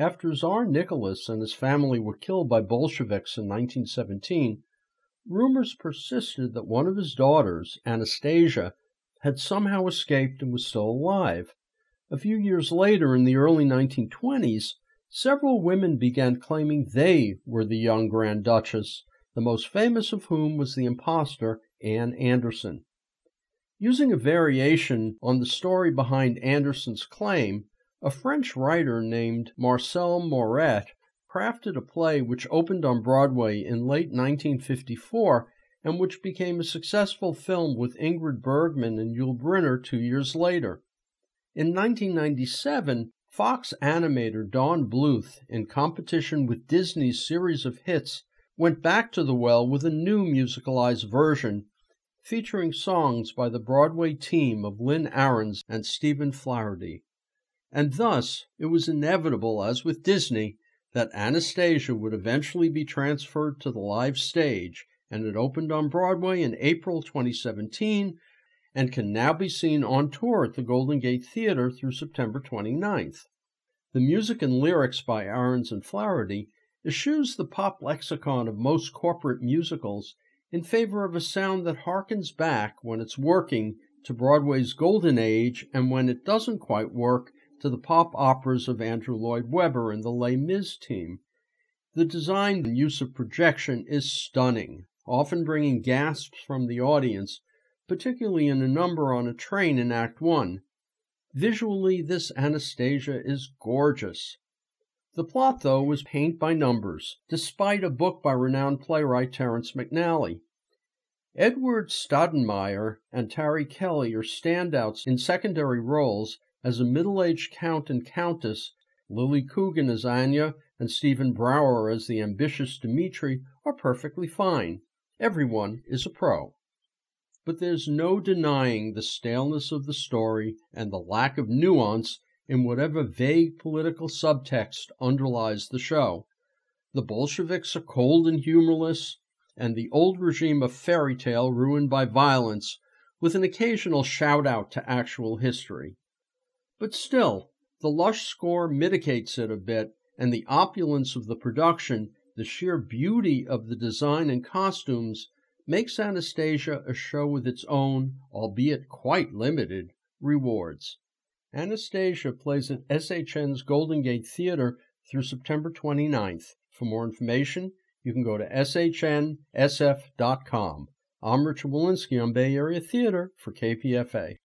After Tsar Nicholas and his family were killed by Bolsheviks in 1917, rumors persisted that one of his daughters, Anastasia, had somehow escaped and was still alive. A few years later, in the early 1920s, several women began claiming they were the young Grand Duchess, the most famous of whom was the impostor Anna Anderson. Using a variation on the story behind Anderson's claim, a French writer named Marcelle Maurette crafted a play which opened on Broadway in late 1954 and which became a successful film with Ingrid Bergman and Yul Brynner two years later. In 1997, Fox animator Don Bluth, in competition with Disney's series of hits, went back to the well with a new musicalized version featuring songs by the Broadway team of Lynn Ahrens and Stephen Flaherty. And thus it was inevitable, as with Disney, that Anastasia would eventually be transferred to the live stage, and it opened on Broadway in April 2017 and can now be seen on tour at the Golden Gate Theater through September 29th. The music and lyrics by Ahrens and Flaherty eschews the pop lexicon of most corporate musicals in favor of a sound that harkens back, when it's working, to Broadway's golden age, and when it doesn't quite work, to the pop operas of Andrew Lloyd Webber and the Les Mis team. The design and use of projection is stunning, often bringing gasps from the audience, particularly in a number on a train in Act One. Visually, this Anastasia is gorgeous. The plot, though, was paint by numbers, despite a book by renowned playwright Terrence McNally. Edward Staudenmayer and Tari Kelly are standouts in secondary roles as a middle aged count and countess. Lily Coogan as Anya and Stephen Brower as the ambitious Dmitri are perfectly fine. Everyone is a pro. But there's no denying the staleness of the story and the lack of nuance in whatever vague political subtext underlies the show. The Bolsheviks are cold and humorless, and the old regime a fairy tale ruined by violence, with an occasional shout out to actual history. But still, the lush score mitigates it a bit, and the opulence of the production, the sheer beauty of the design and costumes, makes Anastasia a show with its own, albeit quite limited, rewards. Anastasia plays at SHN's Golden Gate Theater through September 29th. For more information, you can go to shnsf.com. I'm Richard Wolinsky on Bay Area Theater for KPFA.